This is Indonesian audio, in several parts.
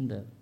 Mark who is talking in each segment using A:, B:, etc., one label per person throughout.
A: 힘들어요.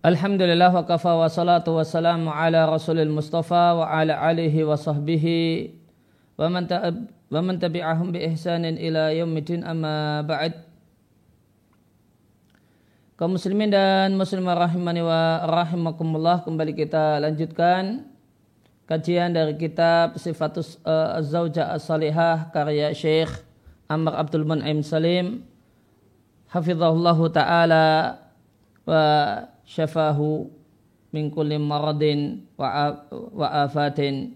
A: Alhamdulillah wa kafa wa salatu wa salamu ala rasulil mustafa wa ala alihi wa sahbihi wa man, wa man tabi'ahum bi ihsanin ila yaumidin amma ba'd. Kaum muslimin dan muslimah rahimani wa rahimakumullah kembali kita lanjutkan kajian dari kitab Sifatus uh, Az-Zawjah As-Salihah karya Syekh Amr Abdul Mun'im Salim. Hafizahullahu taala. Wa syafahu min kulli maradin wa, wa afatin.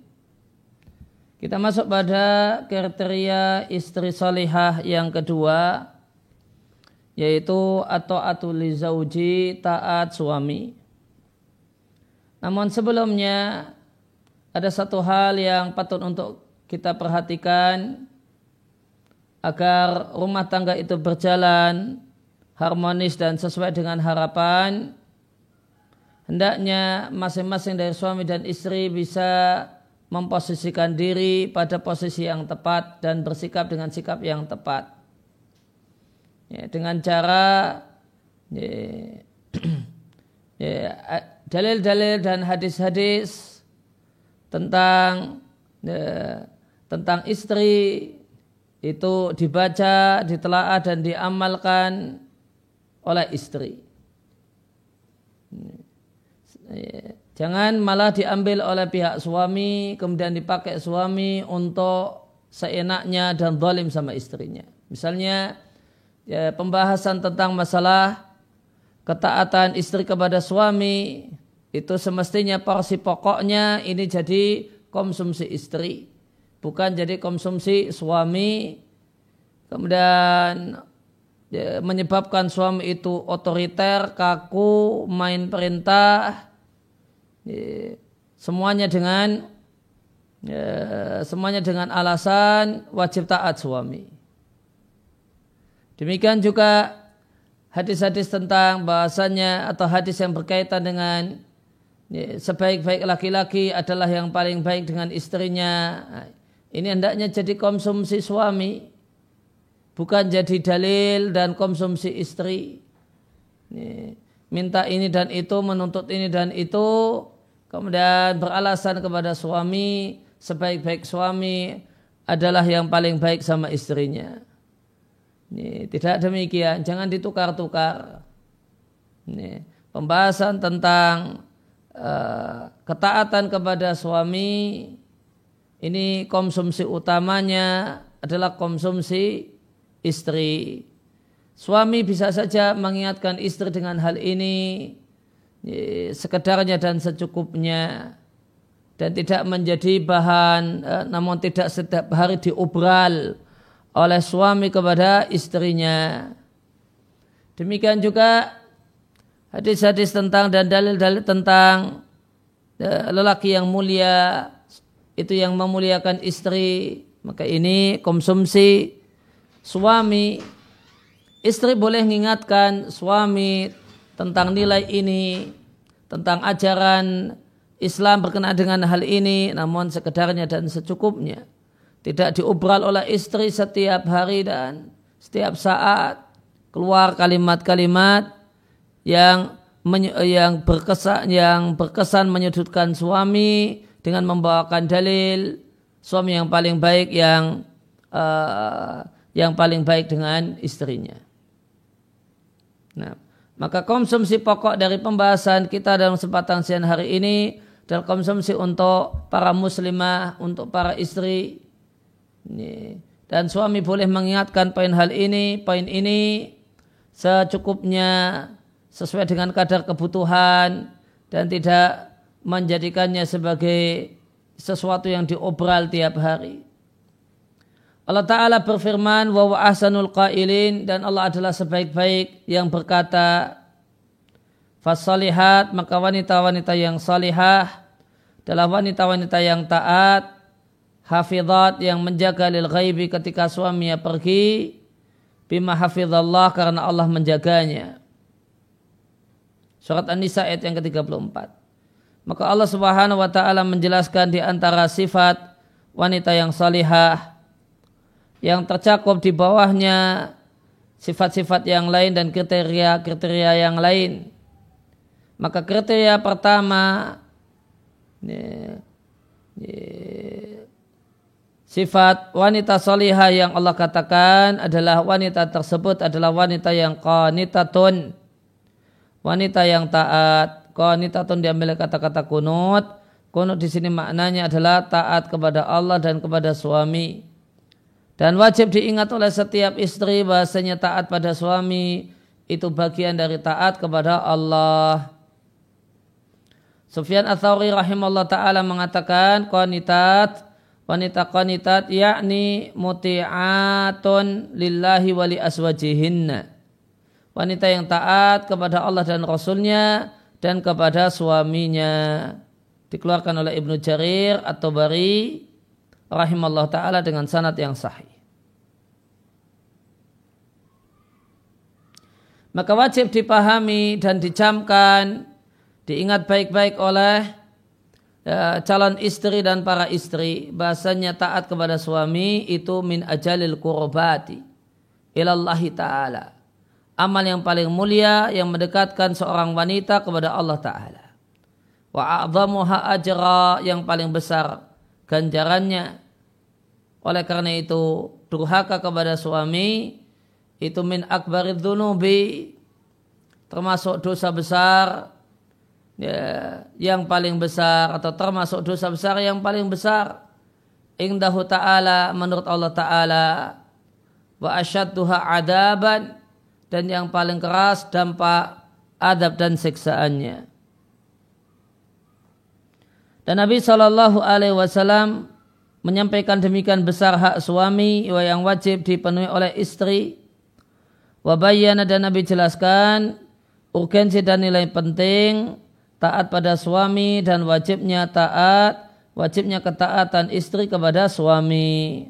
A: Kita masuk pada kriteria istri salihah yang kedua yaitu atau atuli zauji taat suami. Namun sebelumnya ada satu hal yang patut untuk kita perhatikan agar rumah tangga itu berjalan harmonis dan sesuai dengan harapan hendaknya masing-masing dari suami dan istri bisa memposisikan diri pada posisi yang tepat dan bersikap dengan sikap yang tepat. Ya, dengan cara ya, ya, dalil-dalil dan hadis-hadis tentang ya, tentang istri itu dibaca, ditelaah dan diamalkan oleh istri. Iya. Jangan malah diambil oleh pihak suami, kemudian dipakai suami untuk seenaknya dan zalim sama istrinya. Misalnya ya, pembahasan tentang masalah ketaatan istri kepada suami itu semestinya porsi pokoknya ini jadi konsumsi istri, bukan jadi konsumsi suami. Kemudian ya, menyebabkan suami itu otoriter, kaku, main perintah, semuanya dengan ya, semuanya dengan alasan wajib taat suami. Demikian juga hadis-hadis tentang bahasanya atau hadis yang berkaitan dengan sebaik-baik laki-laki adalah yang paling baik dengan istrinya. Ini hendaknya jadi konsumsi suami, bukan jadi dalil dan konsumsi istri. Minta ini dan itu, menuntut ini dan itu, kemudian beralasan kepada suami sebaik-baik suami adalah yang paling baik sama istrinya. Ini, tidak demikian, jangan ditukar-tukar. Ini, pembahasan tentang uh, ketaatan kepada suami ini konsumsi utamanya adalah konsumsi istri. Suami bisa saja mengingatkan istri dengan hal ini sekedarnya dan secukupnya. Dan tidak menjadi bahan eh, namun tidak setiap hari diobral oleh suami kepada istrinya. Demikian juga hadis-hadis tentang dan dalil-dalil tentang eh, lelaki yang mulia itu yang memuliakan istri. Maka ini konsumsi suami. Istri boleh mengingatkan suami tentang nilai ini, tentang ajaran Islam berkenaan dengan hal ini, namun sekedarnya dan secukupnya. Tidak diobral oleh istri setiap hari dan setiap saat keluar kalimat-kalimat yang yang berkesan yang berkesan menyudutkan suami dengan membawakan dalil suami yang paling baik yang uh, yang paling baik dengan istrinya. Nah, maka konsumsi pokok dari pembahasan kita dalam kesempatan siang hari ini adalah konsumsi untuk para muslimah, untuk para istri. Dan suami boleh mengingatkan poin hal ini, poin ini secukupnya sesuai dengan kadar kebutuhan dan tidak menjadikannya sebagai sesuatu yang diobral tiap hari. Allah Ta'ala berfirman wa ahsanul qailin dan Allah adalah sebaik-baik yang berkata fasalihat maka wanita-wanita yang salihah adalah wanita-wanita yang taat hafizat yang menjaga lil ghaibi ketika suaminya pergi bima hafizallah karena Allah menjaganya. Surat An-Nisa ayat yang ke-34. Maka Allah Subhanahu wa taala menjelaskan di antara sifat wanita yang salihah yang tercakup di bawahnya sifat-sifat yang lain dan kriteria-kriteria yang lain. Maka kriteria pertama sifat wanita solihah yang Allah katakan adalah wanita tersebut adalah wanita yang qanitatun. Wanita yang taat. Qanitatun diambil kata-kata kunut. Kunut di sini maknanya adalah taat kepada Allah dan kepada suami dan wajib diingat oleh setiap istri bahasanya taat pada suami itu bagian dari taat kepada Allah Sufyan Atsauri rahimahullah taala mengatakan qanitat wanita qanitat yakni muti'atun lillahi wa li aswajihinna. Wanita yang taat kepada Allah dan Rasulnya dan kepada suaminya. Dikeluarkan oleh Ibnu Jarir atau Bari rahimahullah ta'ala dengan sanad yang sahih. Maka wajib dipahami dan dicamkan diingat baik-baik oleh ya, calon istri dan para istri. Bahasanya taat kepada suami itu min ajalil qurbati ilallahi ta'ala. Amal yang paling mulia yang mendekatkan seorang wanita kepada Allah Ta'ala. Wa ajra yang paling besar ganjarannya oleh karena itu durhaka kepada suami itu min akbarid dunubi termasuk dosa besar ya, yang paling besar atau termasuk dosa besar yang paling besar. Indahu ta'ala menurut Allah ta'ala wa asyadduha adaban dan yang paling keras dampak adab dan siksaannya. Dan Nabi Shallallahu Alaihi Wasallam menyampaikan demikian besar hak suami yang wajib dipenuhi oleh istri. Wabayana dan Nabi jelaskan urgensi dan nilai penting taat pada suami dan wajibnya taat, wajibnya ketaatan istri kepada suami.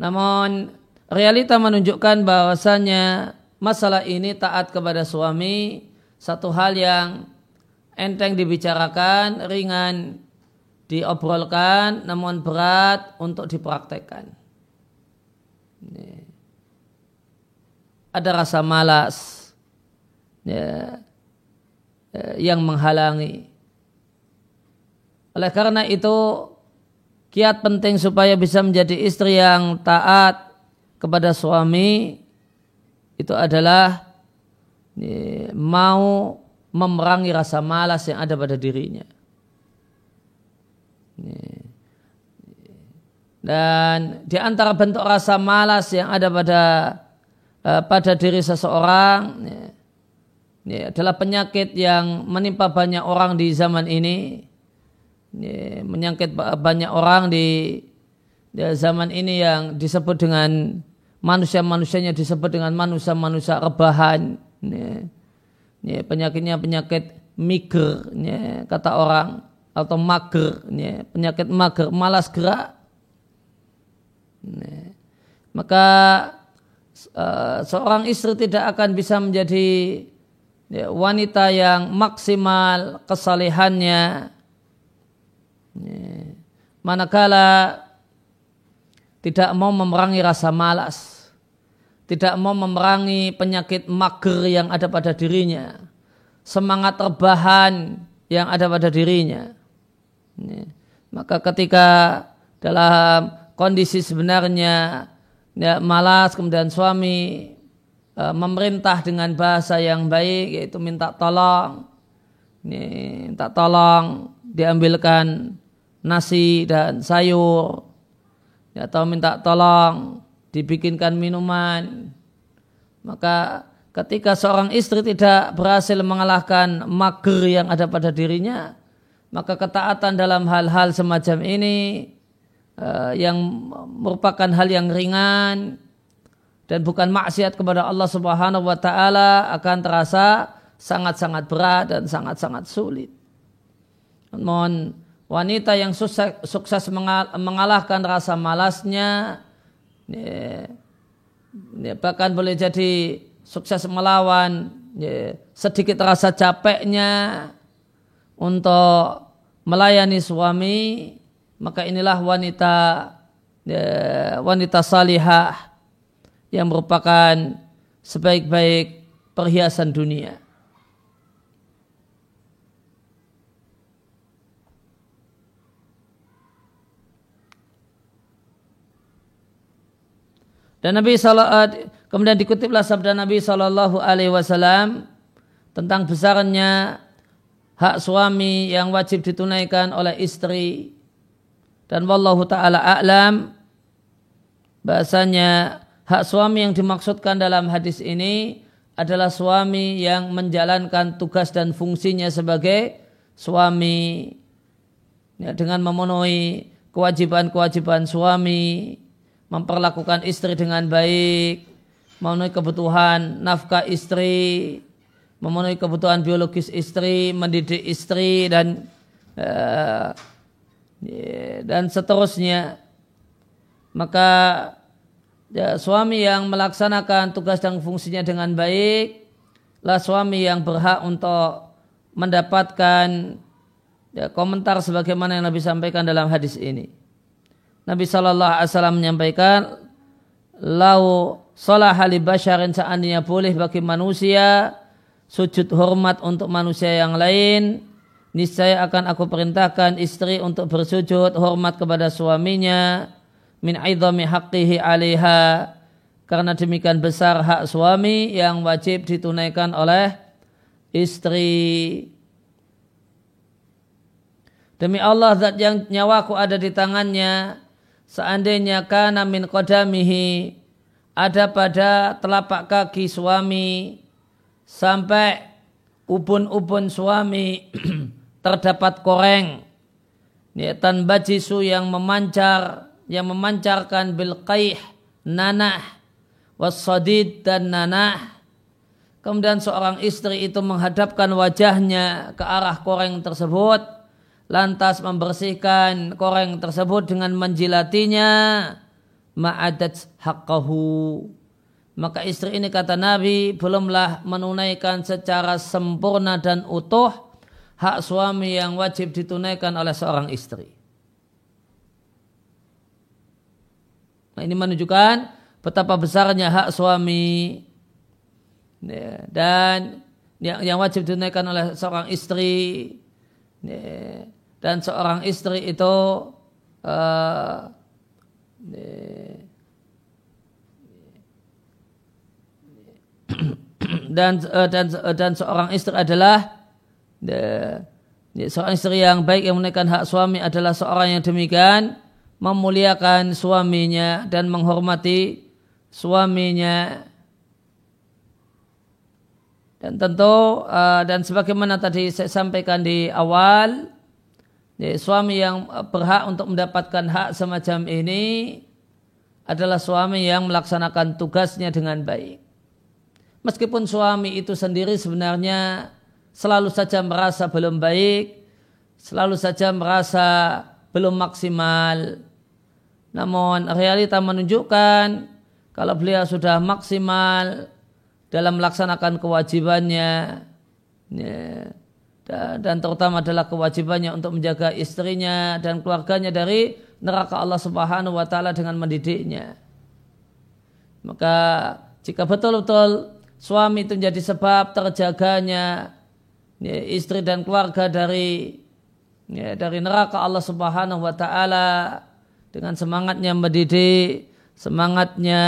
A: Namun realita menunjukkan bahwasanya masalah ini taat kepada suami satu hal yang enteng dibicarakan, ringan diobrolkan, namun berat untuk dipraktekkan. Ada rasa malas. Ya, Eh, yang menghalangi. Oleh karena itu kiat penting supaya bisa menjadi istri yang taat kepada suami itu adalah mau memerangi rasa malas yang ada pada dirinya. Dan di antara bentuk rasa malas yang ada pada eh, pada diri seseorang, ya, adalah penyakit yang menimpa banyak orang di zaman ini. Ya, menyangkit banyak orang di, di zaman ini yang disebut dengan manusia-manusianya disebut dengan manusia-manusia rebahan ya, penyakitnya penyakit miger ya, kata orang atau mager ya, penyakit mager malas gerak. Ya. maka uh, seorang istri tidak akan bisa menjadi ya, wanita yang maksimal kesalehannya. Ya, manakala tidak mau memerangi rasa malas tidak mau memerangi penyakit mager yang ada pada dirinya semangat terbahan yang ada pada dirinya ya, maka ketika dalam kondisi sebenarnya ya, malas kemudian suami E, memerintah dengan bahasa yang baik yaitu minta tolong ini, minta tolong diambilkan nasi dan sayur ya, atau minta tolong dibikinkan minuman. Maka ketika seorang istri tidak berhasil mengalahkan mager yang ada pada dirinya maka ketaatan dalam hal-hal semacam ini uh, yang merupakan hal yang ringan dan bukan maksiat kepada Allah Subhanahu wa taala akan terasa sangat-sangat berat dan sangat-sangat sulit. Namun wanita yang sukses, sukses mengalahkan rasa malasnya ya, ya, bahkan boleh jadi sukses melawan ya, sedikit rasa capeknya untuk melayani suami maka inilah wanita ya, wanita salihah yang merupakan sebaik-baik perhiasan dunia. Dan Nabi Sallallahu kemudian dikutiplah sabda Nabi Sallallahu Alaihi Wasallam tentang besarnya hak suami yang wajib ditunaikan oleh istri. Dan wallahu taala a'lam. Bahasanya hak suami yang dimaksudkan dalam hadis ini adalah suami yang menjalankan tugas dan fungsinya sebagai suami. Ya, dengan memenuhi kewajiban-kewajiban suami memperlakukan istri dengan baik, memenuhi kebutuhan nafkah istri, memenuhi kebutuhan biologis istri, mendidik istri dan uh, dan seterusnya. Maka ya, suami yang melaksanakan tugas dan fungsinya dengan baik lah suami yang berhak untuk mendapatkan ya, komentar sebagaimana yang Nabi sampaikan dalam hadis ini. Nabi Shallallahu Alaihi Wasallam menyampaikan, lau salah hali basyarin seandainya boleh bagi manusia sujud hormat untuk manusia yang lain, niscaya akan aku perintahkan istri untuk bersujud hormat kepada suaminya min aidhami haqqihi alaiha karena demikian besar hak suami yang wajib ditunaikan oleh istri. Demi Allah zat yang nyawaku ada di tangannya, seandainya kana min qadamihi ada pada telapak kaki suami sampai ubun-ubun suami terdapat koreng. Niatan bajisu yang memancar yang memancarkan bil qaih nanah wasadid dan nanah. Kemudian seorang istri itu menghadapkan wajahnya ke arah koreng tersebut lantas membersihkan koreng tersebut dengan menjilatinya ma'adat haqqahu maka istri ini kata Nabi belumlah menunaikan secara sempurna dan utuh hak suami yang wajib ditunaikan oleh seorang istri. Nah, ini menunjukkan betapa besarnya hak suami ya, dan yang, yang wajib ditunaikan oleh seorang istri ya, dan seorang istri itu uh, dan uh, dan uh, dan seorang istri adalah seorang istri yang baik yang menaikkan hak suami adalah seorang yang demikian memuliakan suaminya dan menghormati suaminya dan tentu uh, dan sebagaimana tadi saya sampaikan di awal suami yang berhak untuk mendapatkan hak semacam ini adalah suami yang melaksanakan tugasnya dengan baik. Meskipun suami itu sendiri sebenarnya selalu saja merasa belum baik, selalu saja merasa belum maksimal. Namun realita menunjukkan kalau beliau sudah maksimal dalam melaksanakan kewajibannya, ya, dan terutama adalah kewajibannya untuk menjaga istrinya dan keluarganya dari neraka Allah Subhanahu wa taala dengan mendidiknya. Maka jika betul-betul suami itu menjadi sebab terjaganya ya, istri dan keluarga dari ya, dari neraka Allah Subhanahu wa taala dengan semangatnya mendidik, semangatnya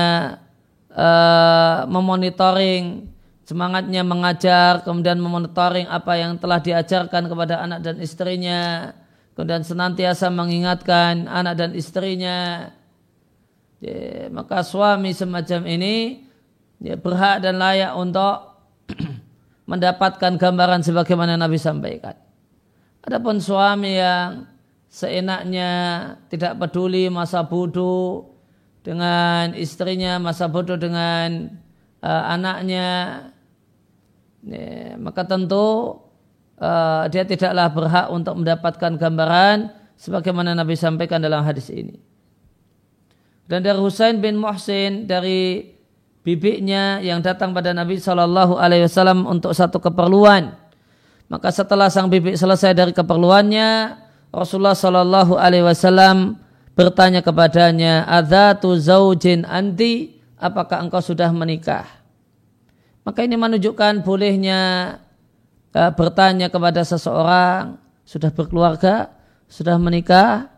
A: uh, memonitoring semangatnya mengajar, kemudian memonitoring apa yang telah diajarkan kepada anak dan istrinya, kemudian senantiasa mengingatkan anak dan istrinya. Ya, maka suami semacam ini ya, berhak dan layak untuk mendapatkan gambaran sebagaimana Nabi sampaikan. Adapun suami yang seenaknya tidak peduli masa bodoh, dengan istrinya, masa bodoh dengan uh, anaknya, ya, maka tentu uh, dia tidaklah berhak untuk mendapatkan gambaran sebagaimana Nabi sampaikan dalam hadis ini. Dan dari Husain bin Muhsin dari bibiknya yang datang pada Nabi Shallallahu Alaihi Wasallam untuk satu keperluan. Maka setelah sang bibik selesai dari keperluannya, Rasulullah Shallallahu Alaihi Wasallam bertanya kepadanya, Adzatu zaujin anti, apakah engkau sudah menikah? Maka ini menunjukkan bolehnya uh, bertanya kepada seseorang, sudah berkeluarga, sudah menikah,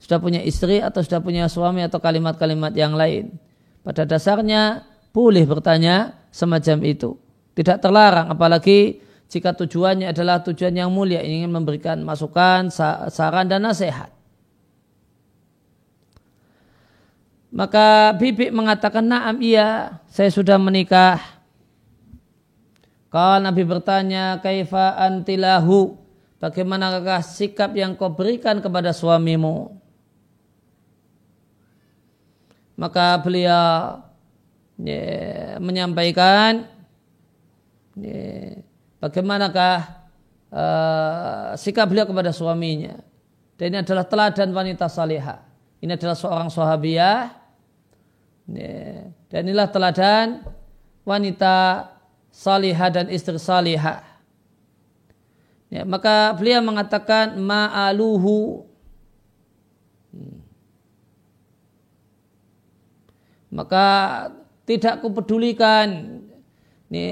A: sudah punya istri atau sudah punya suami atau kalimat-kalimat yang lain. Pada dasarnya boleh bertanya semacam itu. Tidak terlarang apalagi jika tujuannya adalah tujuan yang mulia ingin memberikan masukan, saran dan nasihat. Maka bibik mengatakan, naam iya, saya sudah menikah. Kalau Nabi bertanya, kaifa antilahu, bagaimanakah sikap yang kau berikan kepada suamimu? Maka beliau ya, menyampaikan, ya, bagaimanakah uh, sikap beliau kepada suaminya. Dan ini adalah teladan wanita salihah. Ini adalah seorang sahabiah Ya. Dan inilah teladan wanita salihah dan istri salihah. Ya, maka beliau mengatakan ma'aluhu maka tidak kupedulikan ini,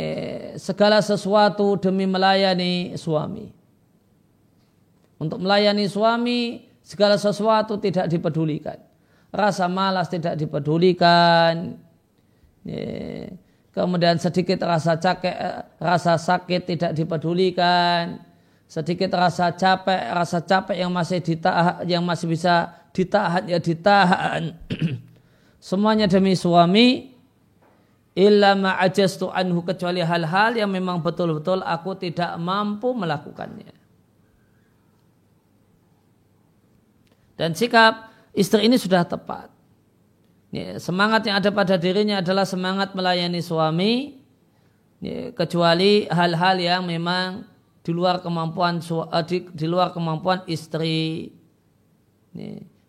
A: segala sesuatu demi melayani suami. Untuk melayani suami segala sesuatu tidak dipedulikan rasa malas tidak dipedulikan, kemudian sedikit rasa capek, rasa sakit tidak dipedulikan, sedikit rasa capek, rasa capek yang masih ditahan, yang masih bisa ditahan ya ditahan. Semuanya demi suami, illa ma'ajastu anhu kecuali hal-hal yang memang betul-betul aku tidak mampu melakukannya. Dan sikap istri ini sudah tepat. Semangat yang ada pada dirinya adalah semangat melayani suami, kecuali hal-hal yang memang di luar kemampuan eh, di, luar kemampuan istri.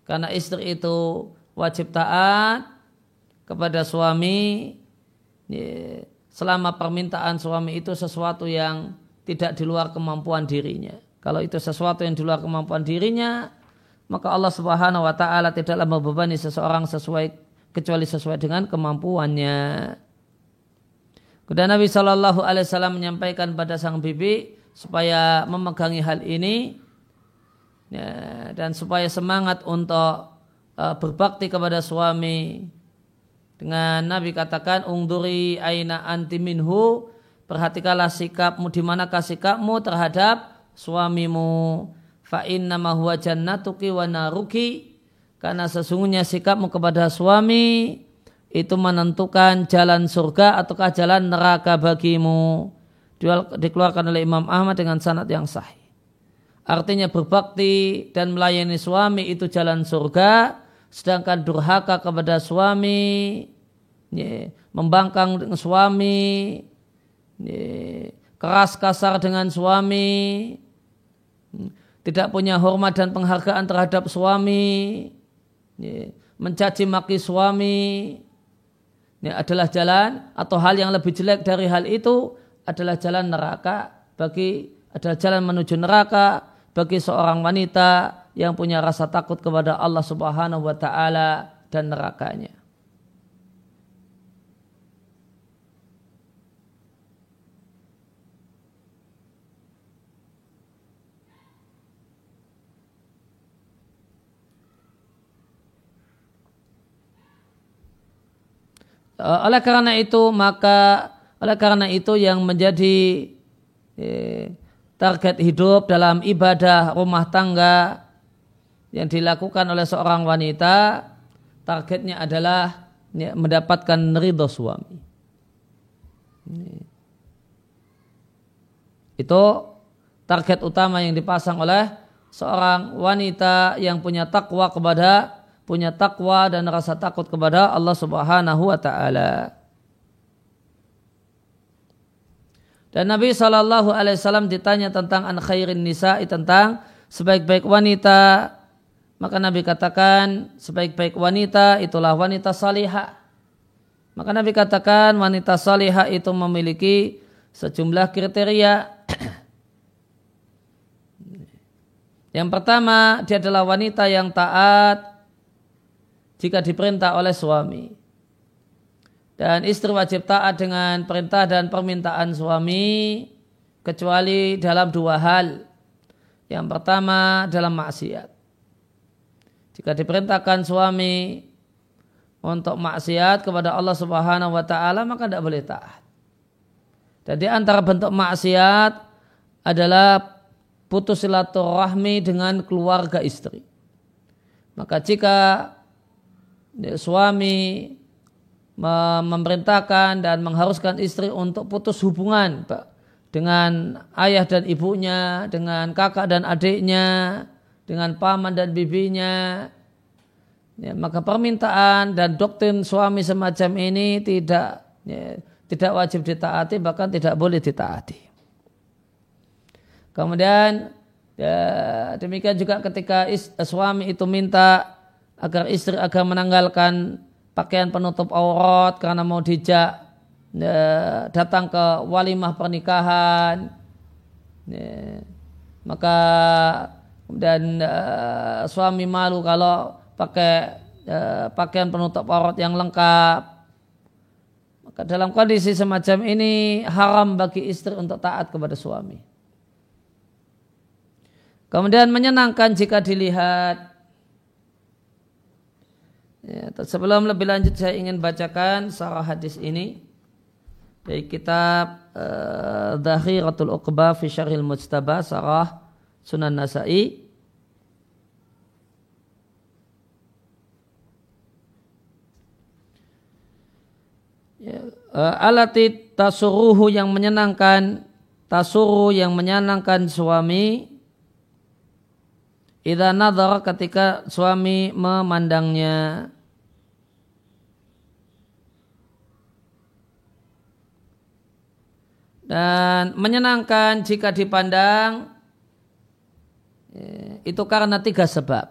A: Karena istri itu wajib taat kepada suami selama permintaan suami itu sesuatu yang tidak di luar kemampuan dirinya. Kalau itu sesuatu yang di luar kemampuan dirinya, maka Allah Subhanahu wa taala tidaklah membebani seseorang sesuai kecuali sesuai dengan kemampuannya. Kemudian Nabi Shallallahu Alaihi Wasallam menyampaikan pada sang bibi supaya memegangi hal ini ya, dan supaya semangat untuk uh, berbakti kepada suami. Dengan Nabi katakan, ungduri aina anti minhu, perhatikanlah sikapmu di manakah sikapmu terhadap suamimu. Fa inna ma huwa jannatuki wa naruki. Karena sesungguhnya sikapmu kepada suami itu menentukan jalan surga ataukah jalan neraka bagimu. Dikeluarkan oleh Imam Ahmad dengan sanad yang sahih. Artinya berbakti dan melayani suami itu jalan surga sedangkan durhaka kepada suami ya, membangkang dengan suami ya, keras kasar dengan suami tidak punya hormat dan penghargaan terhadap suami, mencaci maki suami, ini adalah jalan atau hal yang lebih jelek dari hal itu adalah jalan neraka bagi adalah jalan menuju neraka bagi seorang wanita yang punya rasa takut kepada Allah Subhanahu wa taala dan nerakanya. Eh, oleh karena itu maka oleh karena itu yang menjadi eh, target hidup dalam ibadah rumah tangga yang dilakukan oleh seorang wanita targetnya adalah mendapatkan ridho suami. Itu target utama yang dipasang oleh seorang wanita yang punya takwa kepada punya takwa dan rasa takut kepada Allah Subhanahu wa taala. Dan Nabi Shallallahu Alaihi Wasallam ditanya tentang an khairin nisa'i tentang sebaik-baik wanita, maka Nabi katakan sebaik-baik wanita itulah wanita salihah. Maka Nabi katakan wanita salihah itu memiliki sejumlah kriteria. Yang pertama, dia adalah wanita yang taat jika diperintah oleh suami. Dan istri wajib taat dengan perintah dan permintaan suami kecuali dalam dua hal. Yang pertama dalam maksiat. Jika diperintahkan suami untuk maksiat kepada Allah Subhanahu wa taala maka tidak boleh taat. Dan di antara bentuk maksiat adalah putus silaturahmi dengan keluarga istri. Maka jika suami memerintahkan dan mengharuskan istri untuk putus hubungan dengan ayah dan ibunya, dengan kakak dan adiknya, dengan paman dan bibinya, ya, maka permintaan dan doktrin suami semacam ini tidak ya, tidak wajib ditaati bahkan tidak boleh ditaati. Kemudian ya, demikian juga ketika is, suami itu minta agar istri agar menanggalkan pakaian penutup aurat karena mau dijak ya, datang ke walimah pernikahan ya, maka dan uh, suami malu kalau pakai uh, pakaian penutup aurat yang lengkap. Maka dalam kondisi semacam ini haram bagi istri untuk taat kepada suami. Kemudian menyenangkan jika dilihat. Ya, sebelum lebih lanjut saya ingin bacakan sarah hadis ini. Dari kitab uh, Dhahiratul Uqba fi Syarhil Mujtaba sarah Sunan Nasai. Ya, uh, alati tasuruhu yang menyenangkan tasuru yang menyenangkan suami. Idza nadhara ketika suami memandangnya. Dan menyenangkan jika dipandang. eh, itu karena tiga sebab.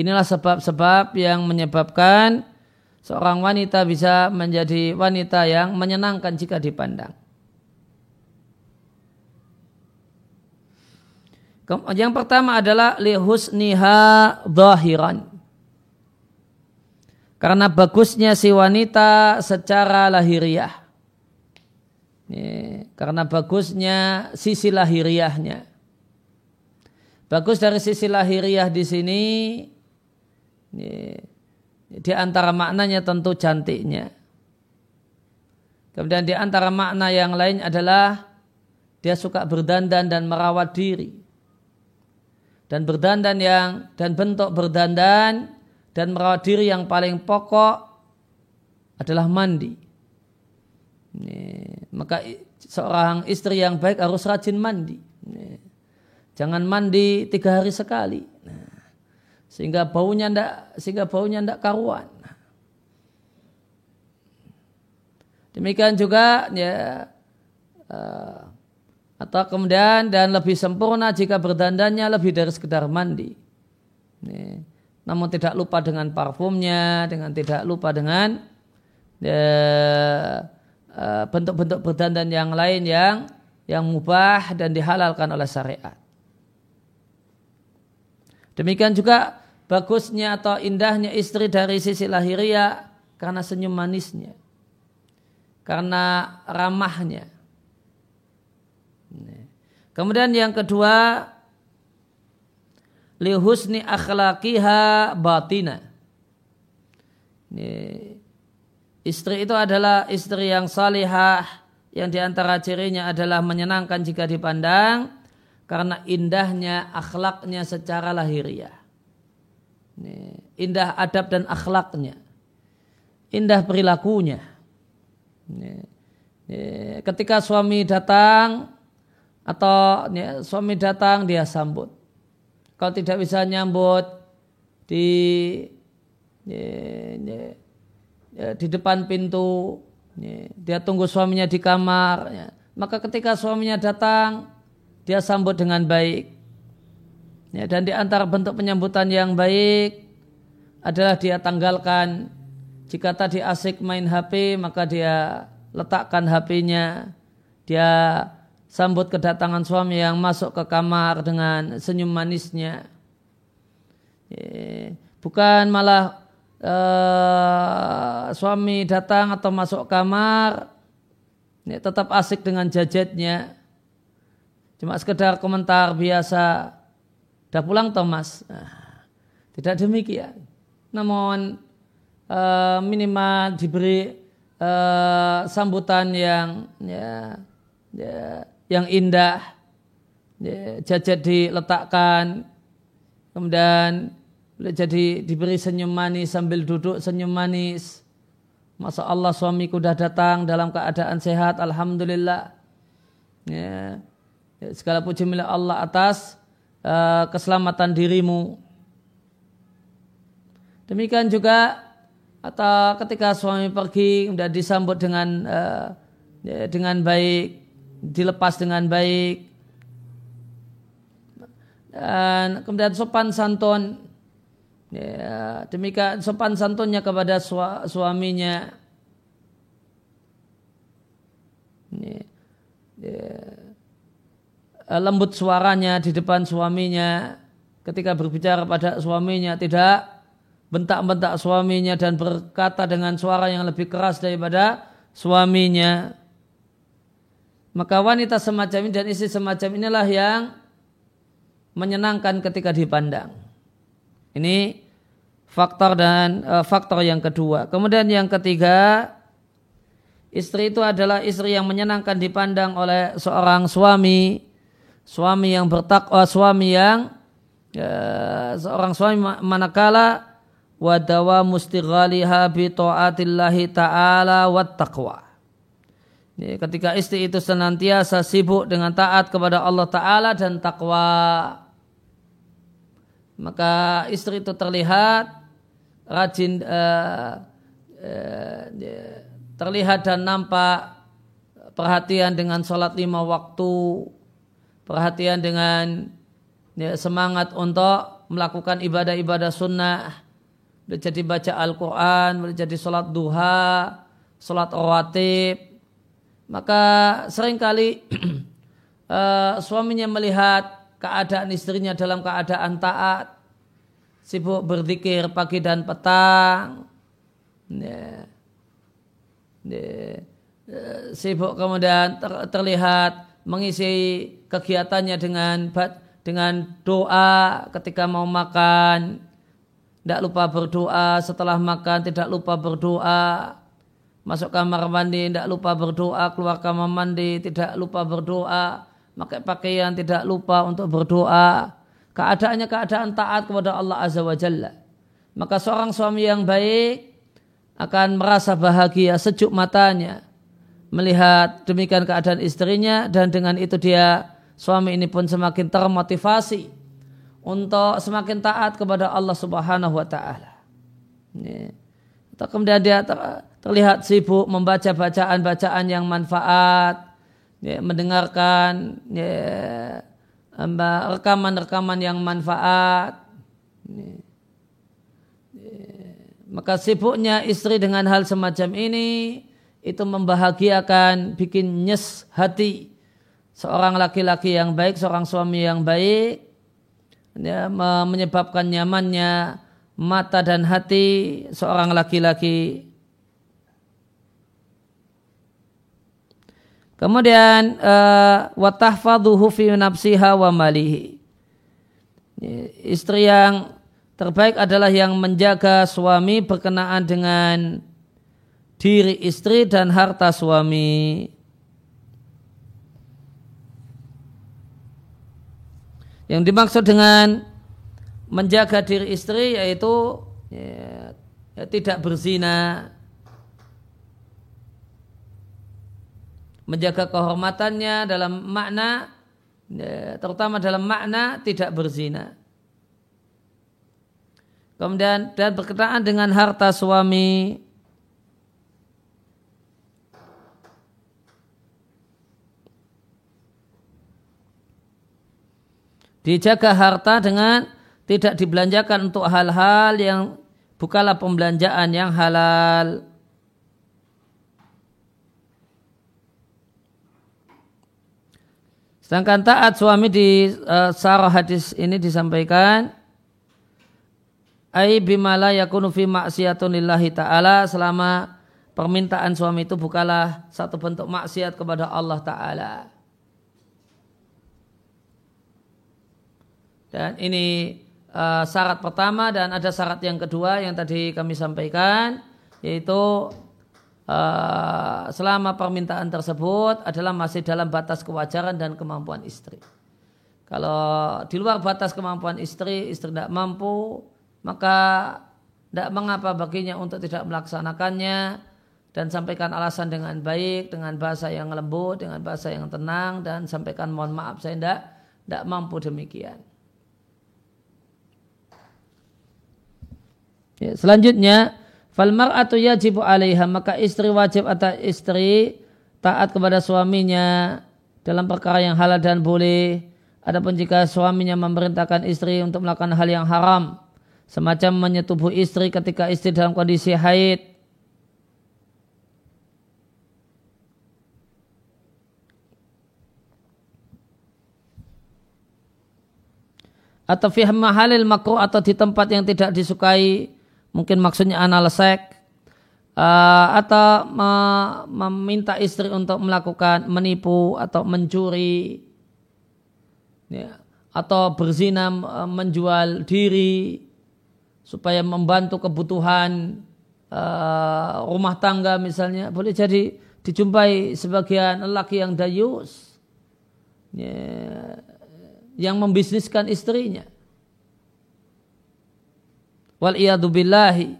A: Inilah sebab-sebab yang menyebabkan seorang wanita bisa menjadi wanita yang menyenangkan jika dipandang. Yang pertama adalah lihusniha zahiran. Karena bagusnya si wanita secara lahiriah. karena bagusnya sisi lahiriahnya. Bagus dari sisi lahiriah di sini di antara maknanya tentu cantiknya. Kemudian di antara makna yang lain adalah dia suka berdandan dan merawat diri dan berdandan yang dan bentuk berdandan dan merawat diri yang paling pokok adalah mandi. Ini, maka seorang istri yang baik harus rajin mandi. Ini, jangan mandi tiga hari sekali. Sehingga baunya ndak sehingga baunya ndak karuan. Demikian juga ya uh, atau kemudian dan lebih sempurna jika berdandannya lebih dari sekedar mandi. Namun tidak lupa dengan parfumnya, dengan tidak lupa dengan ya, eh, bentuk-bentuk berdandan yang lain yang yang mubah dan dihalalkan oleh syariat. Demikian juga bagusnya atau indahnya istri dari sisi lahiriah karena senyum manisnya, karena ramahnya, Kemudian yang kedua lihusni akhlaqiha batina. Istri itu adalah istri yang salihah yang di antara cirinya adalah menyenangkan jika dipandang karena indahnya akhlaknya secara lahiriah. Indah adab dan akhlaknya. Indah perilakunya. Ketika suami datang atau suami datang dia sambut. Kalau tidak bisa nyambut, di ya, di depan pintu dia tunggu suaminya di kamar ya. maka ketika suaminya datang dia sambut dengan baik. Ya, dan di antara bentuk penyambutan yang baik adalah dia tanggalkan. Jika tadi asik main HP maka dia letakkan HP-nya dia sambut kedatangan suami yang masuk ke kamar dengan senyum manisnya. Bukan malah uh, suami datang atau masuk kamar ya, tetap asik dengan jajetnya cuma sekedar komentar biasa dah pulang Thomas nah, tidak demikian namun uh, minimal diberi uh, sambutan yang ya, ya yang indah ya, jajet diletakkan kemudian jadi diberi senyum manis sambil duduk senyum manis. Masa Allah suamiku sudah datang dalam keadaan sehat, Alhamdulillah. Ya. Segala puji milik Allah atas uh, keselamatan dirimu. Demikian juga atau ketika suami pergi sudah disambut dengan uh, dengan baik, dilepas dengan baik, dan kemudian sopan santun Ya, demikian sopan santunnya kepada suaminya. Ya, ya, lembut suaranya di depan suaminya ketika berbicara pada suaminya tidak bentak-bentak suaminya dan berkata dengan suara yang lebih keras daripada suaminya. Maka wanita semacam ini dan istri semacam inilah yang menyenangkan ketika dipandang. Ini faktor dan uh, faktor yang kedua. Kemudian yang ketiga, istri itu adalah istri yang menyenangkan dipandang oleh seorang suami, suami yang bertakwa, suami yang uh, seorang suami manakala wadawa mustighaliha bi taatillahi ta'ala wat taqwa. Ketika istri itu senantiasa sibuk dengan taat kepada Allah Ta'ala dan takwa maka istri itu terlihat rajin uh, uh, terlihat dan nampak perhatian dengan sholat lima waktu perhatian dengan ya, semangat untuk melakukan ibadah-ibadah sunnah boleh jadi baca Al-Quran boleh jadi sholat duha sholat rawatib maka sering kali uh, suaminya melihat keadaan istrinya dalam keadaan taat, sibuk berzikir pagi dan petang, ya. Ya. sibuk kemudian ter, terlihat mengisi kegiatannya dengan dengan doa ketika mau makan, tidak lupa berdoa setelah makan, tidak lupa berdoa, masuk kamar mandi, tidak lupa berdoa, keluar kamar mandi, tidak lupa berdoa, pakai pakaian, tidak lupa untuk berdoa. Keadaannya keadaan taat kepada Allah Azza wa Jalla. Maka seorang suami yang baik akan merasa bahagia, sejuk matanya. Melihat demikian keadaan istrinya dan dengan itu dia suami ini pun semakin termotivasi untuk semakin taat kepada Allah Subhanahu wa taala. Kemudian dia terlihat sibuk membaca bacaan-bacaan yang manfaat, ya, mendengarkan ya, rekaman-rekaman yang manfaat. Ya, ya. Maka sibuknya istri dengan hal semacam ini itu membahagiakan, bikin nyes hati seorang laki-laki yang baik, seorang suami yang baik, ya, menyebabkan nyamannya mata dan hati seorang laki-laki Kemudian uh, watahfadhuhu fi nafsiha wa malihi. Istri yang terbaik adalah yang menjaga suami berkenaan dengan diri istri dan harta suami. Yang dimaksud dengan menjaga diri istri yaitu ya, ya, tidak berzina, menjaga kehormatannya dalam makna ya, terutama dalam makna tidak berzina. Kemudian dan berkenaan dengan harta suami. Dijaga harta dengan tidak dibelanjakan untuk hal-hal yang bukanlah pembelanjaan yang halal. Sedangkan taat suami di uh, sarah hadis ini disampaikan ai bimala yakunu fi maksiatun ta'ala selama permintaan suami itu bukanlah satu bentuk maksiat kepada Allah Ta'ala. Dan ini uh, syarat pertama dan ada syarat yang kedua yang tadi kami sampaikan yaitu uh, selama permintaan tersebut adalah masih dalam batas kewajaran dan kemampuan istri. Kalau di luar batas kemampuan istri, istri tidak mampu, maka tidak mengapa baginya untuk tidak melaksanakannya dan sampaikan alasan dengan baik, dengan bahasa yang lembut, dengan bahasa yang tenang dan sampaikan mohon maaf saya tidak tidak mampu demikian. Ya, selanjutnya fal mar'atu yajibu 'alaiha maka istri wajib atas istri taat kepada suaminya dalam perkara yang halal dan boleh. Adapun jika suaminya memerintahkan istri untuk melakukan hal yang haram, semacam menyetubuh istri ketika istri dalam kondisi haid atau fi mahalil makruh atau di tempat yang tidak disukai mungkin maksudnya anal seks uh, atau me meminta istri untuk melakukan menipu atau mencuri ya, atau berzina menjual diri supaya membantu kebutuhan uh, rumah tangga misalnya. Boleh jadi dijumpai sebagian lelaki yang dayus ya, yang membisniskan istrinya wal billahi.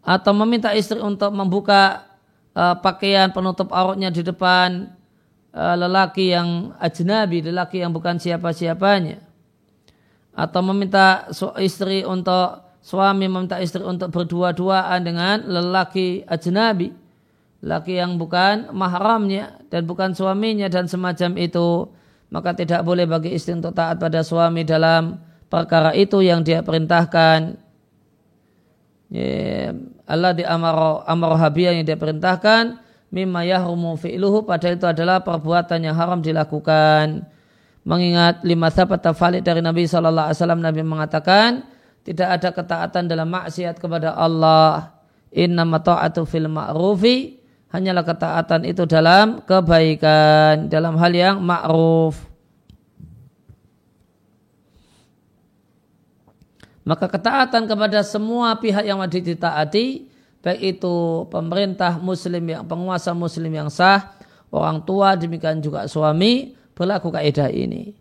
A: Atau meminta istri untuk membuka uh, pakaian penutup auratnya di depan uh, lelaki yang ajnabi, lelaki yang bukan siapa-siapanya. Atau meminta istri untuk suami meminta istri untuk berdua-duaan dengan lelaki ajnabi, laki yang bukan mahramnya dan bukan suaminya dan semacam itu, maka tidak boleh bagi istri untuk taat pada suami dalam perkara itu yang dia perintahkan. Ya, Allah di amar habiyah yang dia perintahkan mimma yahrumu fi'luhu pada itu adalah perbuatan yang haram dilakukan. Mengingat lima sahabat tafalik dari Nabi SAW Nabi mengatakan tidak ada ketaatan dalam maksiat kepada Allah. Inna ta'atu fil ma'rufi. Hanyalah ketaatan itu dalam kebaikan. Dalam hal yang ma'ruf. Maka ketaatan kepada semua pihak yang wajib ditaati. Baik itu pemerintah muslim yang penguasa muslim yang sah. Orang tua demikian juga suami. Berlaku kaidah ini.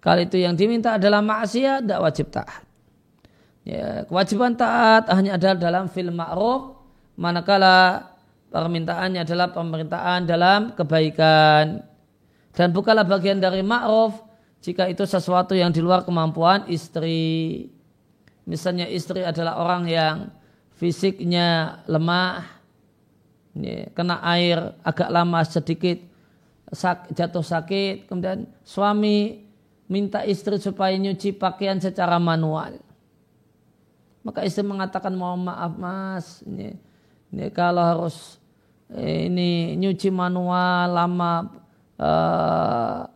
A: Kalau itu yang diminta adalah maksiat, tidak wajib taat. Ya, kewajiban taat hanya ada dalam film ma'ruf manakala permintaannya adalah pemerintahan dalam kebaikan dan bukanlah bagian dari ma'ruf jika itu sesuatu yang di luar kemampuan istri. Misalnya istri adalah orang yang fisiknya lemah, kena air agak lama sedikit, sak, jatuh sakit, kemudian suami minta istri supaya nyuci pakaian secara manual maka istri mengatakan mohon maaf mas, ini, ini kalau harus ini nyuci manual lama uh,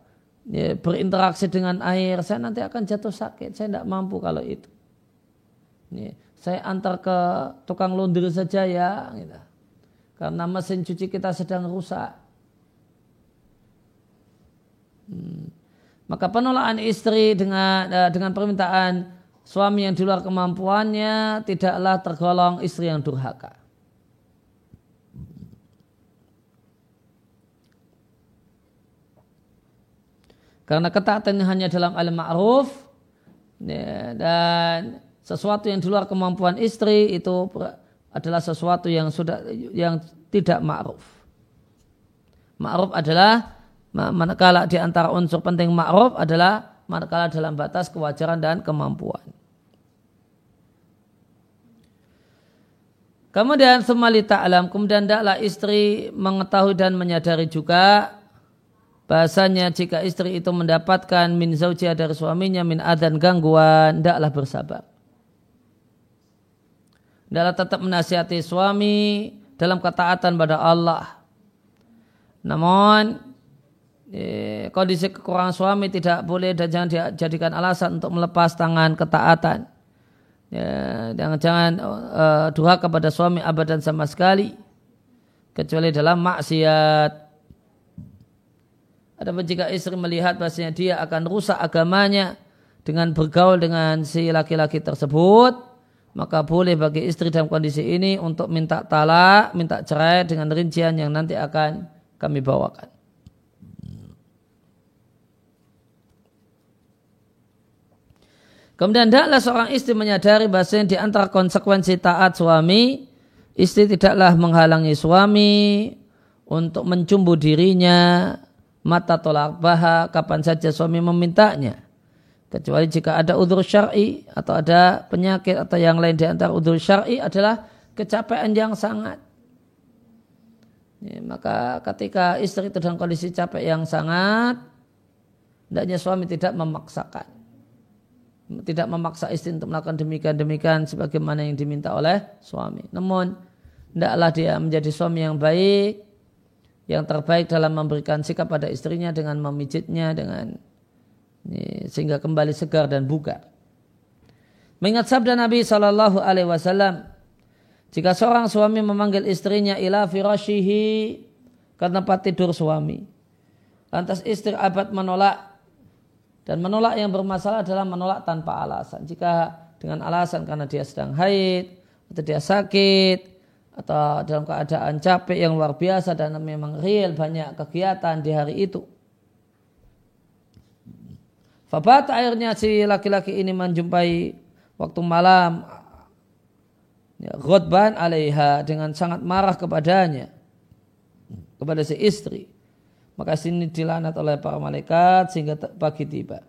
A: ya, berinteraksi dengan air, saya nanti akan jatuh sakit. Saya tidak mampu kalau itu. Ini, saya antar ke tukang laundry saja ya, gitu. karena mesin cuci kita sedang rusak. Hmm. Maka penolakan istri dengan uh, dengan permintaan suami yang di luar kemampuannya tidaklah tergolong istri yang durhaka. Karena ketaatan hanya dalam al-ma'ruf ya, dan sesuatu yang di luar kemampuan istri itu adalah sesuatu yang sudah yang tidak ma'ruf. Ma'ruf adalah manakala di antara unsur penting ma'ruf adalah manakala dalam batas kewajaran dan kemampuan. Kemudian semalita alam, kemudian tidaklah istri mengetahui dan menyadari juga bahasanya jika istri itu mendapatkan min zaujia dari suaminya min adan gangguan, tidaklah bersabar. Tidaklah tetap menasihati suami dalam ketaatan pada Allah. Namun eh, kondisi kekurangan suami tidak boleh dan jangan dijadikan alasan untuk melepas tangan ketaatan ya, jangan jangan uh, kepada suami abadan sama sekali kecuali dalam maksiat. Adapun jika istri melihat bahasanya dia akan rusak agamanya dengan bergaul dengan si laki-laki tersebut, maka boleh bagi istri dalam kondisi ini untuk minta talak, minta cerai dengan rincian yang nanti akan kami bawakan. Kemudian tidaklah seorang istri menyadari bahasa di antara konsekuensi taat suami, istri tidaklah menghalangi suami untuk mencumbu dirinya, mata tolak baha kapan saja suami memintanya. Kecuali jika ada udur syar'i atau ada penyakit atau yang lain di antara udur syar'i adalah kecapean yang sangat. Ya, maka ketika istri itu dalam kondisi capek yang sangat, hendaknya suami tidak memaksakan tidak memaksa istri untuk melakukan demikian-demikian sebagaimana yang diminta oleh suami. Namun, hendaklah dia menjadi suami yang baik, yang terbaik dalam memberikan sikap pada istrinya dengan memijitnya dengan sehingga kembali segar dan bugar. Mengingat sabda Nabi Shallallahu Alaihi Wasallam, jika seorang suami memanggil istrinya ila firashihi ke tempat tidur suami, lantas istri abad menolak dan menolak yang bermasalah adalah menolak tanpa alasan. Jika dengan alasan karena dia sedang haid, atau dia sakit, atau dalam keadaan capek yang luar biasa dan memang real banyak kegiatan di hari itu. Fabat akhirnya si laki-laki ini menjumpai waktu malam ya, Ghotban alaiha dengan sangat marah kepadanya kepada si istri maka sini dilanat oleh para malaikat sehingga pagi tiba.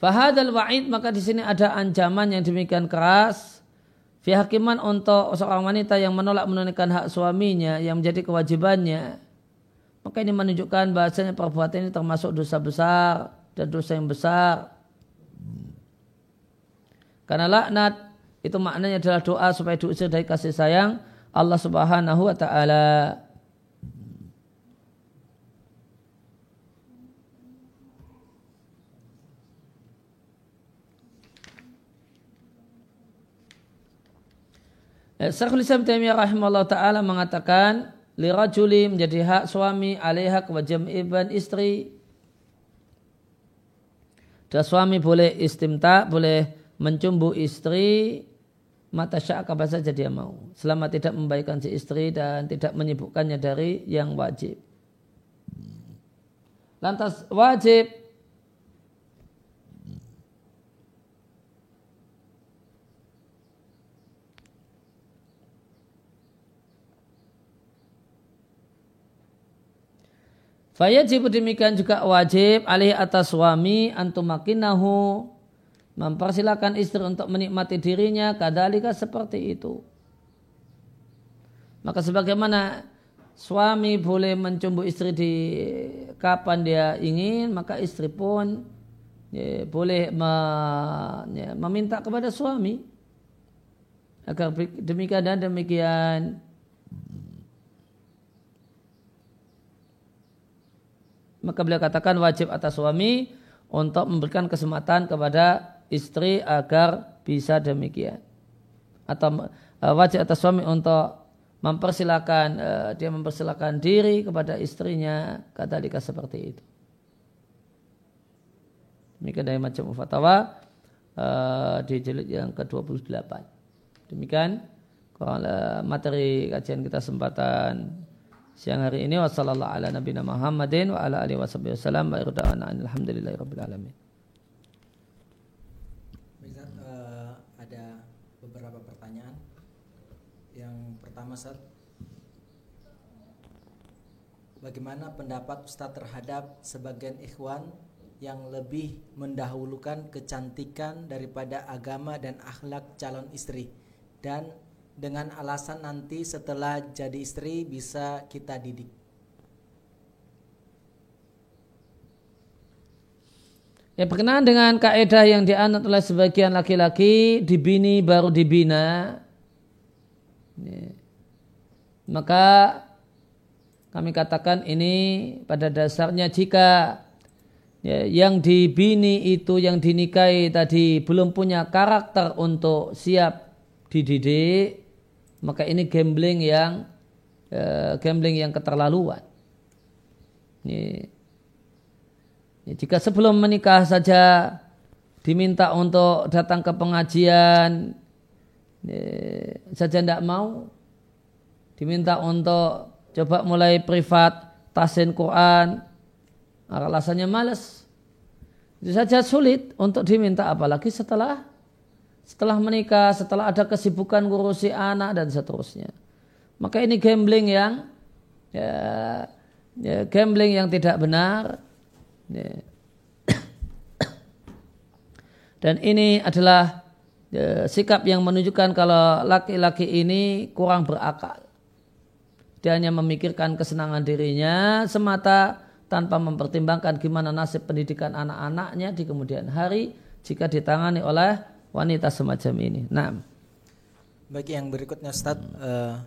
A: Fahadal wa'id maka di sini ada ancaman yang demikian keras. Fi hakiman untuk seorang wanita yang menolak menunaikan hak suaminya yang menjadi kewajibannya. Maka ini menunjukkan bahasanya perbuatan ini termasuk dosa besar dan dosa yang besar. Karena laknat itu maknanya adalah doa supaya diusir dari kasih sayang Allah Subhanahu wa taala. Eh, Syekhul Islam Taimiyah rahimahullah taala mengatakan lirajuli menjadi hak suami alaiha kewajiban iban istri. Dan suami boleh istimta boleh mencumbu istri mata syak apa saja dia mau. Selama tidak membaikkan si istri dan tidak menyibukkannya dari yang wajib. Lantas wajib Fayajib demikian juga wajib alih atas suami antumakinahu mempersilahkan istri untuk menikmati dirinya kadalika seperti itu. Maka sebagaimana suami boleh mencumbu istri di kapan dia ingin maka istri pun ya, boleh me, ya, meminta kepada suami. Agar demikian dan demikian maka beliau katakan wajib atas suami untuk memberikan kesempatan kepada istri agar bisa demikian. Atau uh, wajib atas suami untuk mempersilahkan uh, dia mempersilahkan diri kepada istrinya kata dika seperti itu. Demikian dari macam fatwa uh, di jilid yang ke-28. Demikian materi kajian kita sempatan siang hari ini wasallallahu ala nabiyina Muhammadin wa ala alihi wasallam wa alhamdulillahi rabbil alamin.
B: Ustaz Bagaimana pendapat Ustaz terhadap sebagian ikhwan yang lebih mendahulukan kecantikan daripada agama dan akhlak calon istri dan dengan alasan nanti setelah jadi istri bisa kita didik.
A: Ya berkenaan dengan kaidah yang dianut oleh sebagian laki-laki dibini baru dibina. Maka kami katakan ini pada dasarnya jika ya, yang dibini itu yang dinikahi tadi belum punya karakter untuk siap dididik, maka ini gambling yang ya, gambling yang keterlaluan. Ini Ya, jika sebelum menikah saja diminta untuk datang ke pengajian ya, saja tidak mau, diminta untuk coba mulai privat tasin Quran, alasannya males. Itu saja sulit untuk diminta apalagi setelah setelah menikah, setelah ada kesibukan ngurusi anak dan seterusnya. Maka ini gambling yang ya, ya gambling yang tidak benar Ya. Dan ini adalah ya, sikap yang menunjukkan kalau laki-laki ini kurang berakal. Dia hanya memikirkan kesenangan dirinya semata tanpa mempertimbangkan gimana nasib pendidikan anak-anaknya di kemudian hari jika ditangani oleh wanita semacam ini. Nah,
B: bagi yang berikutnya Ustaz, uh,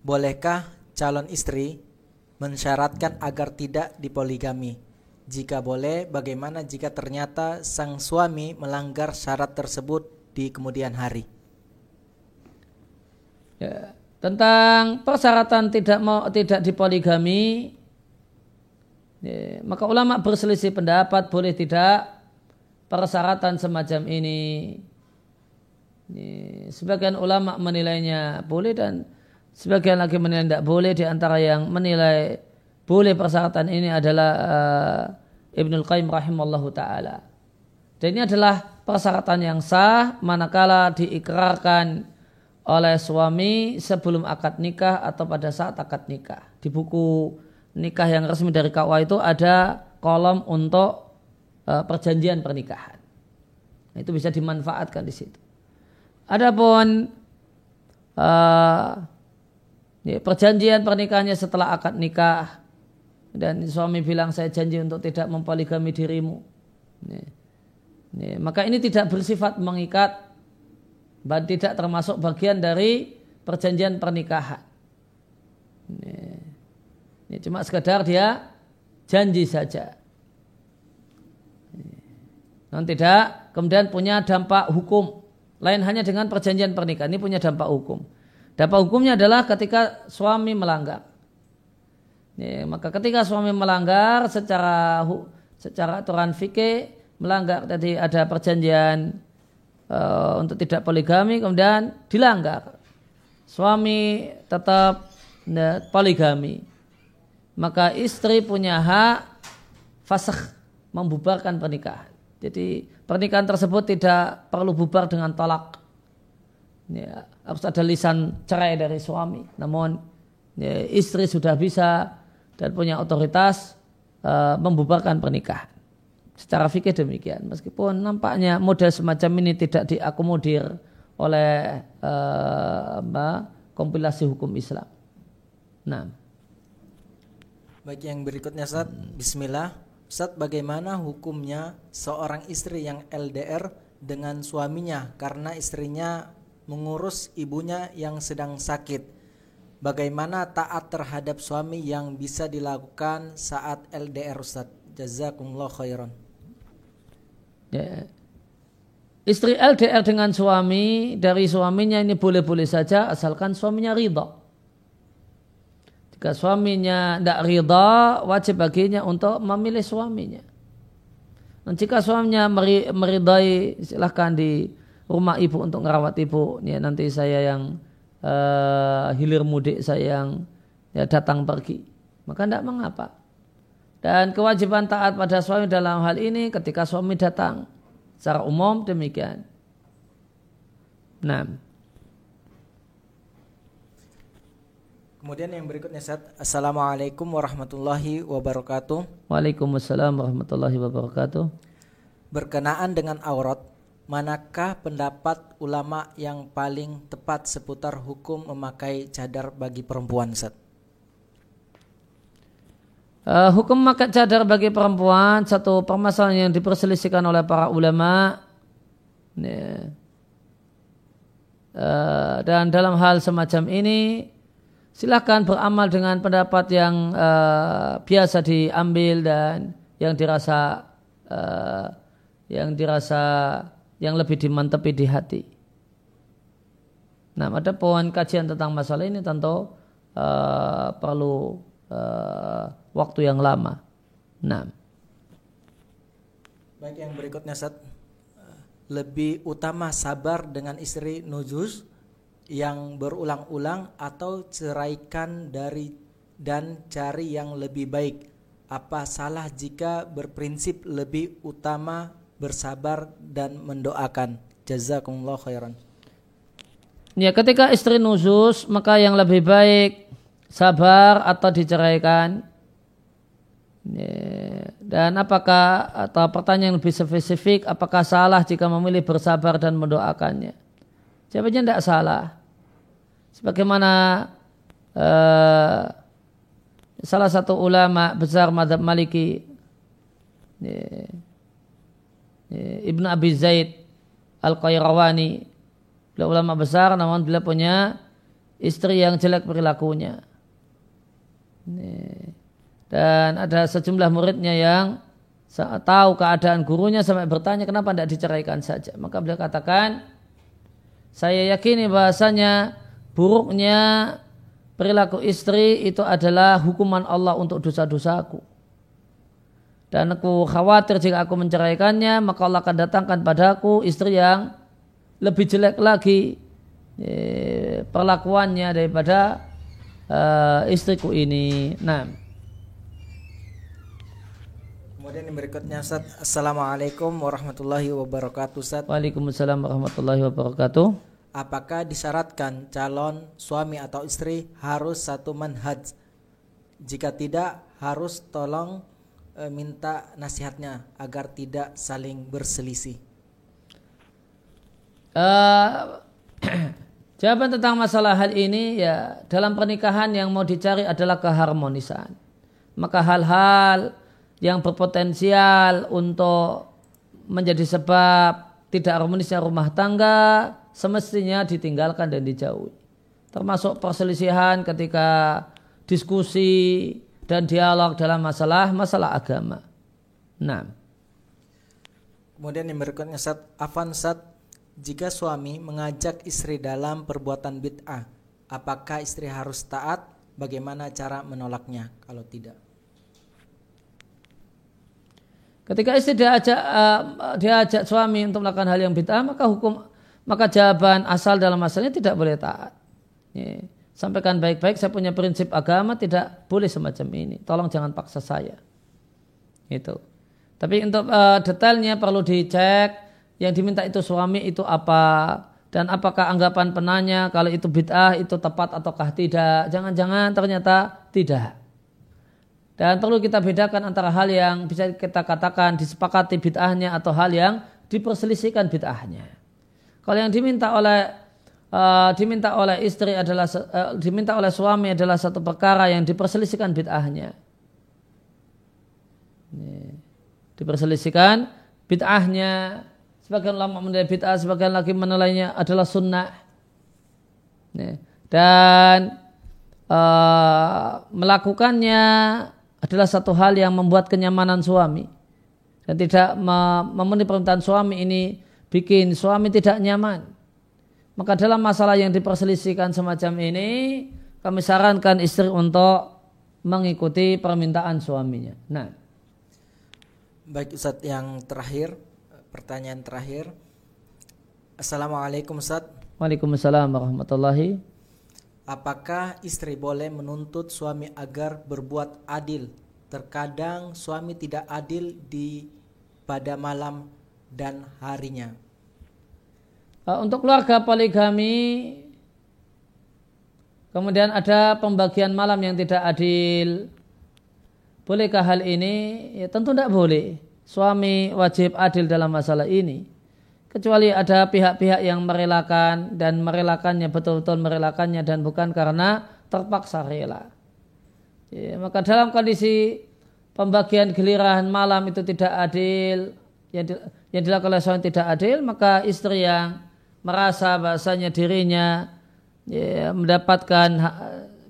B: bolehkah calon istri mensyaratkan agar tidak dipoligami? Jika boleh, bagaimana jika ternyata sang suami melanggar syarat tersebut di kemudian hari?
A: Ya, tentang persyaratan tidak mau tidak dipoligami, ya, maka ulama berselisih pendapat boleh tidak persyaratan semacam ini. Sebagian ulama menilainya boleh dan sebagian lagi menilai tidak boleh di antara yang menilai boleh persyaratan ini adalah uh, Ibnul Qayyim rahimallahu taala. Dan ini adalah persyaratan yang sah manakala diikrarkan oleh suami sebelum akad nikah atau pada saat akad nikah. Di buku nikah yang resmi dari KUA itu ada kolom untuk uh, perjanjian pernikahan. Itu bisa dimanfaatkan di situ. Adapun uh, ya, perjanjian pernikahannya setelah akad nikah dan suami bilang saya janji untuk tidak mempoligami dirimu. Nih. Nih. Maka ini tidak bersifat mengikat dan tidak termasuk bagian dari perjanjian pernikahan. Nih. Ini cuma sekedar dia janji saja. Non tidak kemudian punya dampak hukum lain hanya dengan perjanjian pernikahan ini punya dampak hukum. Dampak hukumnya adalah ketika suami melanggar. Ya, maka ketika suami melanggar secara secara aturan fikih melanggar tadi ada perjanjian uh, untuk tidak poligami kemudian dilanggar suami tetap ya, poligami maka istri punya hak fasakh membubarkan pernikahan jadi pernikahan tersebut tidak perlu bubar dengan tolak ya, harus ada lisan cerai dari suami namun ya, istri sudah bisa dan punya otoritas uh, membubarkan pernikahan. Secara fikih demikian, meskipun nampaknya model semacam ini tidak diakomodir oleh uh, kompilasi hukum Islam. Nah.
B: Bagi yang berikutnya Ustaz, Bismillah. Ustaz, bagaimana hukumnya seorang istri yang LDR dengan suaminya karena istrinya mengurus ibunya yang sedang sakit? Bagaimana taat terhadap suami yang bisa dilakukan saat LDR Ustaz? Jazakumullah khairan.
A: Ya. Istri LDR dengan suami dari suaminya ini boleh-boleh saja asalkan suaminya ridha. Jika suaminya tidak ridha, wajib baginya untuk memilih suaminya. Dan jika suaminya meridai, silahkan di rumah ibu untuk merawat ibu. Ya, nanti saya yang uh, hilir mudik saya yang ya, datang pergi. Maka tidak mengapa. Dan kewajiban taat pada suami dalam hal ini ketika suami datang. Secara umum demikian. Nah.
B: Kemudian yang berikutnya Ustaz, Assalamualaikum warahmatullahi wabarakatuh.
A: Waalaikumsalam warahmatullahi wabarakatuh.
B: Berkenaan dengan aurat, manakah pendapat ulama yang paling tepat seputar hukum memakai cadar bagi perempuan Ustaz?
A: Uh, hukum memakai cadar bagi perempuan satu permasalahan yang diperselisihkan oleh para ulama. Yeah. Uh, dan dalam hal semacam ini silahkan beramal dengan pendapat yang uh, biasa diambil dan yang dirasa uh, yang dirasa yang lebih dimantepi di hati. Nah, ada poin kajian tentang masalah ini tentu uh, perlu uh, waktu yang lama. Nah.
B: Baik yang berikutnya Sat. Lebih utama sabar dengan istri nujus yang berulang-ulang atau ceraikan dari dan cari yang lebih baik. Apa salah jika berprinsip lebih utama bersabar dan mendoakan? Jazakumullah khairan.
A: Ya, ketika istri nusus maka yang lebih baik sabar atau diceraikan. Ya, dan apakah atau pertanyaan lebih spesifik apakah salah jika memilih bersabar dan mendoakannya? Jawabannya tidak salah. Sebagaimana uh, salah satu ulama besar madhab maliki Ibnu Abi Zaid Al-Qayrawani. Beliau ulama besar namun beliau punya istri yang jelek perilakunya. Dan ada sejumlah muridnya yang tahu keadaan gurunya sampai bertanya kenapa tidak diceraikan saja? Maka beliau katakan saya yakini bahasanya buruknya perilaku istri itu adalah hukuman Allah untuk dosa-dosaku. Dan aku khawatir jika aku menceraikannya, maka Allah akan datangkan padaku istri yang lebih jelek lagi eh, perlakuannya daripada uh, istriku ini. Nah.
B: Kemudian yang berikutnya Ustaz, Assalamualaikum warahmatullahi wabarakatuh Ustaz.
A: Waalaikumsalam warahmatullahi wabarakatuh.
B: Apakah disyaratkan calon suami atau istri harus satu manhaj? Jika tidak, harus tolong e, minta nasihatnya agar tidak saling berselisih.
A: Uh, jawaban tentang masalah hal ini ya dalam pernikahan yang mau dicari adalah keharmonisan. Maka hal-hal yang berpotensial untuk menjadi sebab tidak harmonisnya rumah tangga semestinya ditinggalkan dan dijauhi. Termasuk perselisihan ketika diskusi dan dialog dalam masalah masalah agama. Nah.
B: Kemudian yang berikutnya Sat, Afan Sat, jika suami mengajak istri dalam perbuatan bid'ah, apakah istri harus taat? Bagaimana cara menolaknya kalau tidak?
A: Ketika istri diajak uh, diajak suami untuk melakukan hal yang bid'ah, maka hukum maka jawaban asal dalam masalahnya tidak boleh taat. Ya. Sampaikan baik-baik, saya punya prinsip agama tidak boleh semacam ini. Tolong jangan paksa saya. Itu. Tapi untuk uh, detailnya perlu dicek yang diminta itu suami itu apa dan apakah anggapan penanya kalau itu bid'ah itu tepat ataukah tidak. Jangan-jangan ternyata tidak. Dan perlu kita bedakan antara hal yang bisa kita katakan disepakati bid'ahnya atau hal yang diperselisihkan bid'ahnya. Kalau yang diminta oleh uh, diminta oleh istri adalah uh, diminta oleh suami adalah satu perkara yang diperselisihkan bid'ahnya. Diperselisihkan bid'ahnya sebagian ulama menilai bid'ah, sebagian lagi menilainya adalah sunnah. Dan uh, melakukannya adalah satu hal yang membuat kenyamanan suami dan tidak memenuhi permintaan suami ini bikin suami tidak nyaman. Maka dalam masalah yang diperselisihkan semacam ini, kami sarankan istri untuk mengikuti permintaan suaminya. Nah,
B: baik Ustaz yang terakhir, pertanyaan terakhir. Assalamualaikum Ustaz.
A: Waalaikumsalam warahmatullahi
B: Apakah istri boleh menuntut suami agar berbuat adil? Terkadang suami tidak adil di pada malam dan harinya.
A: Uh, untuk keluarga poligami Kemudian ada pembagian malam yang tidak adil. Bolehkah hal ini? Ya tentu tidak boleh. Suami wajib adil dalam masalah ini. Kecuali ada pihak-pihak yang merelakan dan merelakannya betul-betul merelakannya dan bukan karena terpaksa rela. Ya, maka dalam kondisi pembagian giliran malam itu tidak adil, yang, di, yang dilakukan oleh suami tidak adil, maka istri yang merasa bahasanya dirinya ya, mendapatkan hak,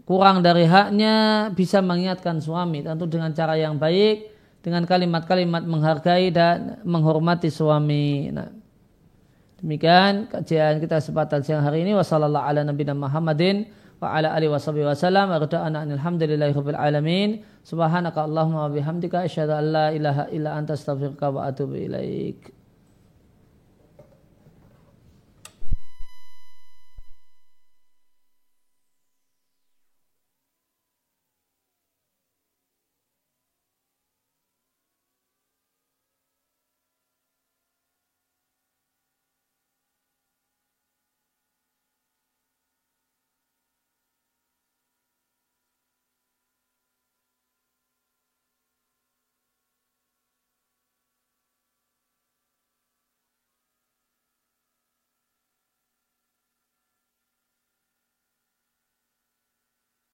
A: kurang dari haknya bisa mengingatkan suami tentu dengan cara yang baik dengan kalimat-kalimat menghargai dan menghormati suami. Nah, demikian kajian kita kesempatan siang hari ini. Wasallallahu ala nabiyina Muhammadin wa ala alihi washabihi wasallam wa rada'ana alhamdulillahi rabbil alamin. Subhanaka allahumma wa bihamdika asyhadu an la ilaha illa anta astaghfiruka wa atubu ilaik